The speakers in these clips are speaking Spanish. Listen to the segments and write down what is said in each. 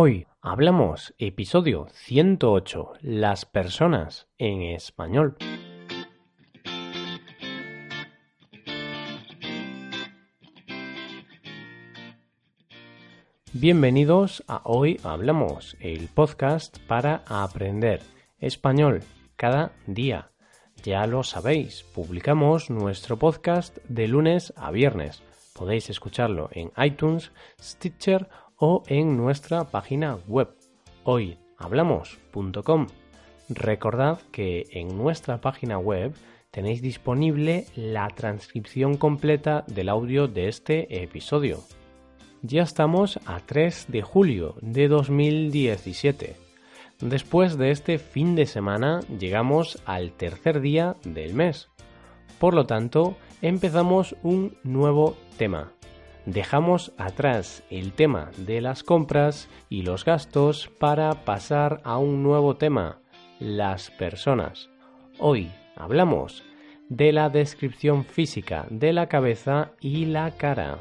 Hoy hablamos episodio 108, las personas en español. Bienvenidos a Hoy Hablamos, el podcast para aprender español cada día. Ya lo sabéis, publicamos nuestro podcast de lunes a viernes. Podéis escucharlo en iTunes, Stitcher o en nuestra página web hoyhablamos.com. Recordad que en nuestra página web tenéis disponible la transcripción completa del audio de este episodio. Ya estamos a 3 de julio de 2017. Después de este fin de semana llegamos al tercer día del mes. Por lo tanto, empezamos un nuevo tema. Dejamos atrás el tema de las compras y los gastos para pasar a un nuevo tema, las personas. Hoy hablamos de la descripción física de la cabeza y la cara.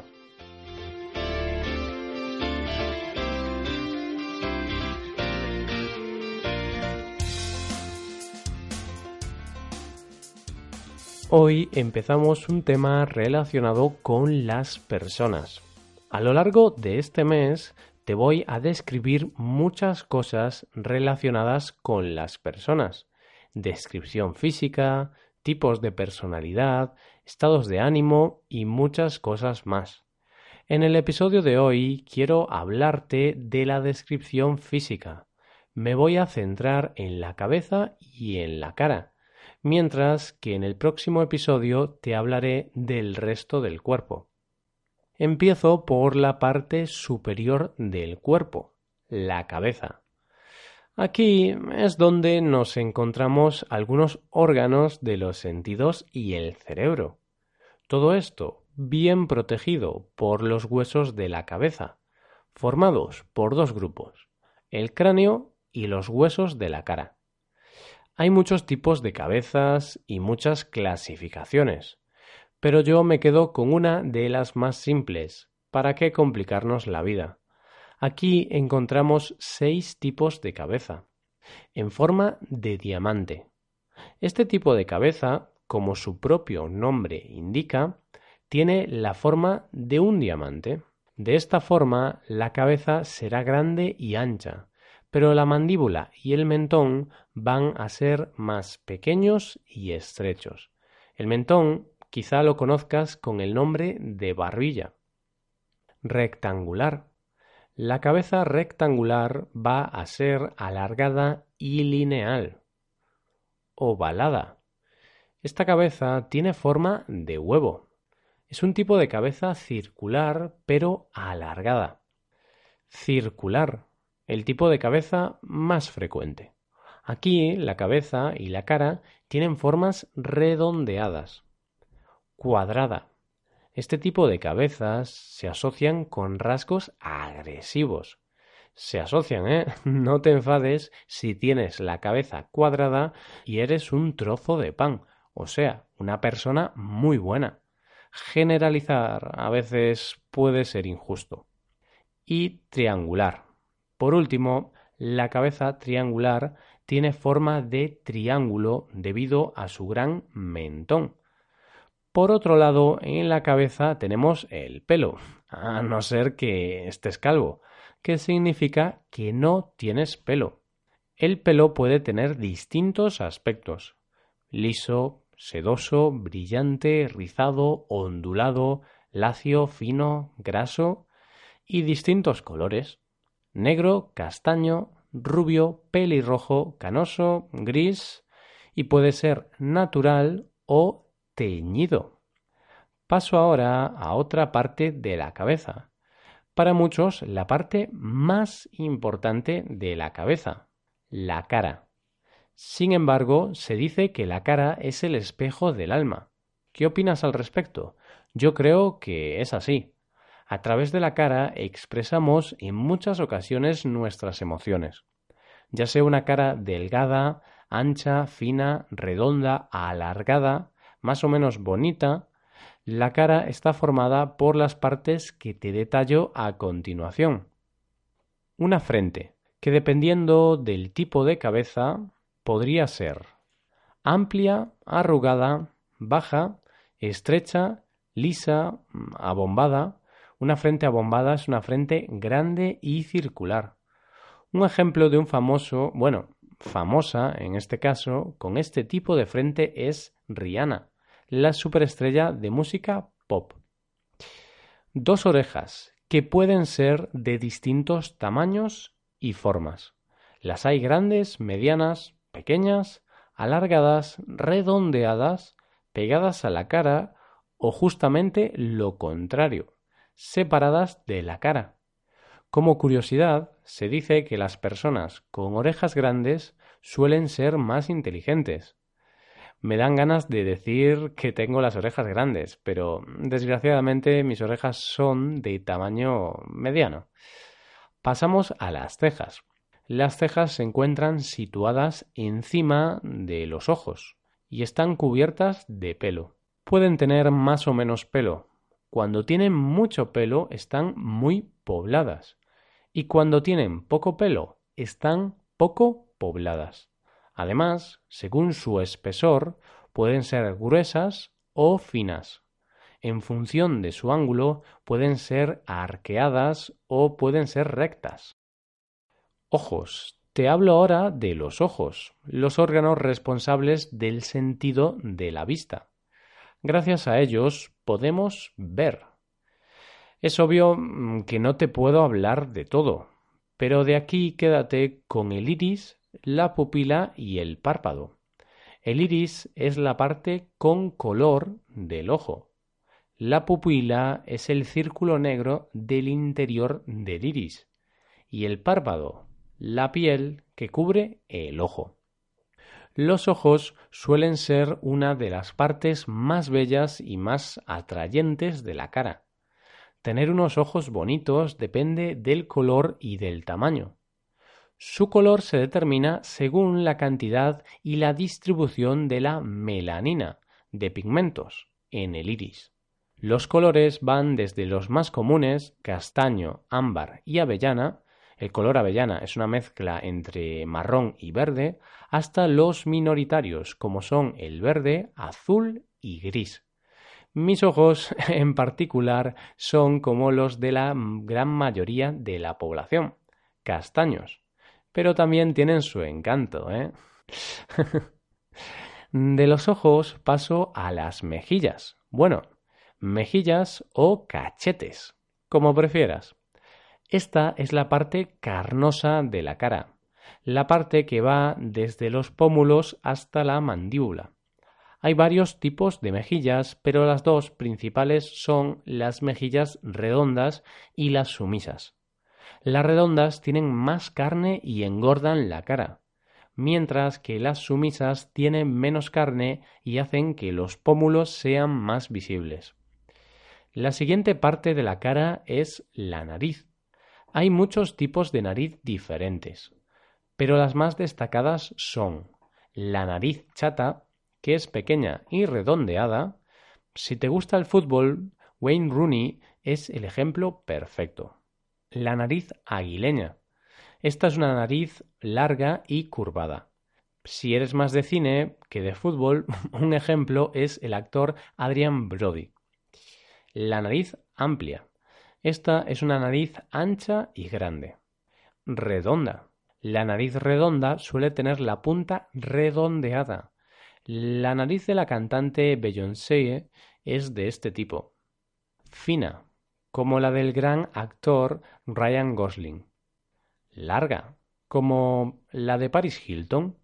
Hoy empezamos un tema relacionado con las personas. A lo largo de este mes te voy a describir muchas cosas relacionadas con las personas. Descripción física, tipos de personalidad, estados de ánimo y muchas cosas más. En el episodio de hoy quiero hablarte de la descripción física. Me voy a centrar en la cabeza y en la cara mientras que en el próximo episodio te hablaré del resto del cuerpo. Empiezo por la parte superior del cuerpo, la cabeza. Aquí es donde nos encontramos algunos órganos de los sentidos y el cerebro. Todo esto bien protegido por los huesos de la cabeza, formados por dos grupos, el cráneo y los huesos de la cara. Hay muchos tipos de cabezas y muchas clasificaciones, pero yo me quedo con una de las más simples. ¿Para qué complicarnos la vida? Aquí encontramos seis tipos de cabeza, en forma de diamante. Este tipo de cabeza, como su propio nombre indica, tiene la forma de un diamante. De esta forma, la cabeza será grande y ancha, pero la mandíbula y el mentón van a ser más pequeños y estrechos. El mentón quizá lo conozcas con el nombre de barbilla. Rectangular. La cabeza rectangular va a ser alargada y lineal. Ovalada. Esta cabeza tiene forma de huevo. Es un tipo de cabeza circular pero alargada. Circular el tipo de cabeza más frecuente. Aquí la cabeza y la cara tienen formas redondeadas. Cuadrada. Este tipo de cabezas se asocian con rasgos agresivos. Se asocian, ¿eh? No te enfades si tienes la cabeza cuadrada y eres un trozo de pan, o sea, una persona muy buena. Generalizar a veces puede ser injusto. Y triangular. Por último, la cabeza triangular tiene forma de triángulo debido a su gran mentón. Por otro lado, en la cabeza tenemos el pelo, a no ser que estés calvo, que significa que no tienes pelo. El pelo puede tener distintos aspectos. Liso, sedoso, brillante, rizado, ondulado, lacio, fino, graso y distintos colores negro, castaño, rubio, pelirrojo, canoso, gris y puede ser natural o teñido. Paso ahora a otra parte de la cabeza. Para muchos, la parte más importante de la cabeza, la cara. Sin embargo, se dice que la cara es el espejo del alma. ¿Qué opinas al respecto? Yo creo que es así. A través de la cara expresamos en muchas ocasiones nuestras emociones, ya sea una cara delgada, ancha, fina, redonda, alargada, más o menos bonita, la cara está formada por las partes que te detallo a continuación. una frente, que dependiendo del tipo de cabeza podría ser amplia, arrugada, baja, estrecha, lisa, abombada. Una frente abombada es una frente grande y circular. Un ejemplo de un famoso, bueno, famosa en este caso, con este tipo de frente es Rihanna, la superestrella de música pop. Dos orejas, que pueden ser de distintos tamaños y formas. Las hay grandes, medianas, pequeñas, alargadas, redondeadas, pegadas a la cara o justamente lo contrario, separadas de la cara. Como curiosidad, se dice que las personas con orejas grandes suelen ser más inteligentes. Me dan ganas de decir que tengo las orejas grandes, pero desgraciadamente mis orejas son de tamaño mediano. Pasamos a las cejas. Las cejas se encuentran situadas encima de los ojos y están cubiertas de pelo. Pueden tener más o menos pelo. Cuando tienen mucho pelo están muy pobladas y cuando tienen poco pelo están poco pobladas. Además, según su espesor, pueden ser gruesas o finas. En función de su ángulo, pueden ser arqueadas o pueden ser rectas. Ojos. Te hablo ahora de los ojos, los órganos responsables del sentido de la vista. Gracias a ellos podemos ver. Es obvio mm, que no te puedo hablar de todo, pero de aquí quédate con el iris, la pupila y el párpado. El iris es la parte con color del ojo. La pupila es el círculo negro del interior del iris y el párpado la piel que cubre el ojo. Los ojos suelen ser una de las partes más bellas y más atrayentes de la cara. Tener unos ojos bonitos depende del color y del tamaño. Su color se determina según la cantidad y la distribución de la melanina, de pigmentos, en el iris. Los colores van desde los más comunes, castaño, ámbar y avellana, el color avellana es una mezcla entre marrón y verde, hasta los minoritarios, como son el verde, azul y gris. Mis ojos, en particular, son como los de la gran mayoría de la población, castaños, pero también tienen su encanto, ¿eh? de los ojos paso a las mejillas. Bueno, mejillas o cachetes, como prefieras. Esta es la parte carnosa de la cara, la parte que va desde los pómulos hasta la mandíbula. Hay varios tipos de mejillas, pero las dos principales son las mejillas redondas y las sumisas. Las redondas tienen más carne y engordan la cara, mientras que las sumisas tienen menos carne y hacen que los pómulos sean más visibles. La siguiente parte de la cara es la nariz. Hay muchos tipos de nariz diferentes, pero las más destacadas son la nariz chata, que es pequeña y redondeada. Si te gusta el fútbol, Wayne Rooney es el ejemplo perfecto. La nariz aguileña. Esta es una nariz larga y curvada. Si eres más de cine que de fútbol, un ejemplo es el actor Adrian Brody. La nariz amplia. Esta es una nariz ancha y grande. Redonda. La nariz redonda suele tener la punta redondeada. La nariz de la cantante Beyoncé es de este tipo. Fina, como la del gran actor Ryan Gosling. Larga, como la de Paris Hilton.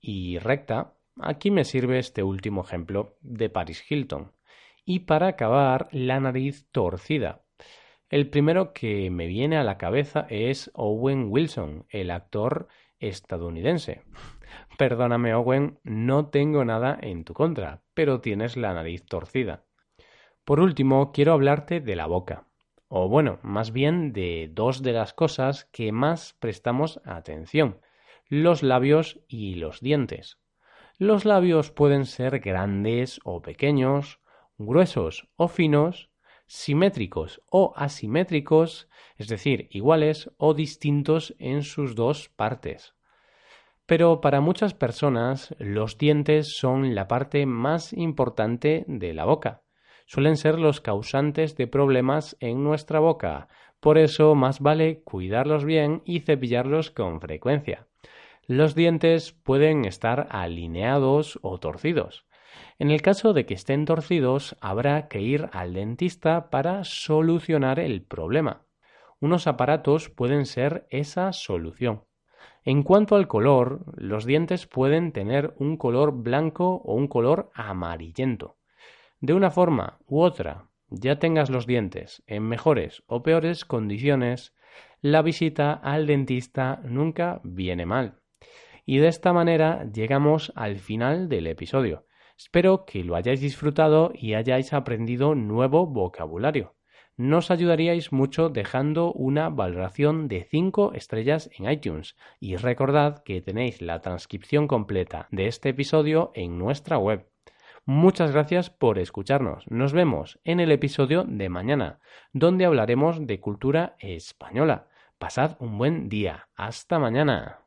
Y recta, aquí me sirve este último ejemplo de Paris Hilton. Y para acabar, la nariz torcida, el primero que me viene a la cabeza es Owen Wilson, el actor estadounidense. Perdóname, Owen, no tengo nada en tu contra, pero tienes la nariz torcida. Por último, quiero hablarte de la boca, o bueno, más bien de dos de las cosas que más prestamos atención, los labios y los dientes. Los labios pueden ser grandes o pequeños, gruesos o finos, simétricos o asimétricos, es decir, iguales o distintos en sus dos partes. Pero para muchas personas los dientes son la parte más importante de la boca. Suelen ser los causantes de problemas en nuestra boca, por eso más vale cuidarlos bien y cepillarlos con frecuencia. Los dientes pueden estar alineados o torcidos. En el caso de que estén torcidos, habrá que ir al dentista para solucionar el problema. Unos aparatos pueden ser esa solución. En cuanto al color, los dientes pueden tener un color blanco o un color amarillento. De una forma u otra, ya tengas los dientes en mejores o peores condiciones, la visita al dentista nunca viene mal. Y de esta manera llegamos al final del episodio. Espero que lo hayáis disfrutado y hayáis aprendido nuevo vocabulario nos ayudaríais mucho dejando una valoración de 5 estrellas en iTunes. Y recordad que tenéis la transcripción completa de este episodio en nuestra web. Muchas gracias por escucharnos. Nos vemos en el episodio de mañana, donde hablaremos de cultura española. Pasad un buen día. Hasta mañana.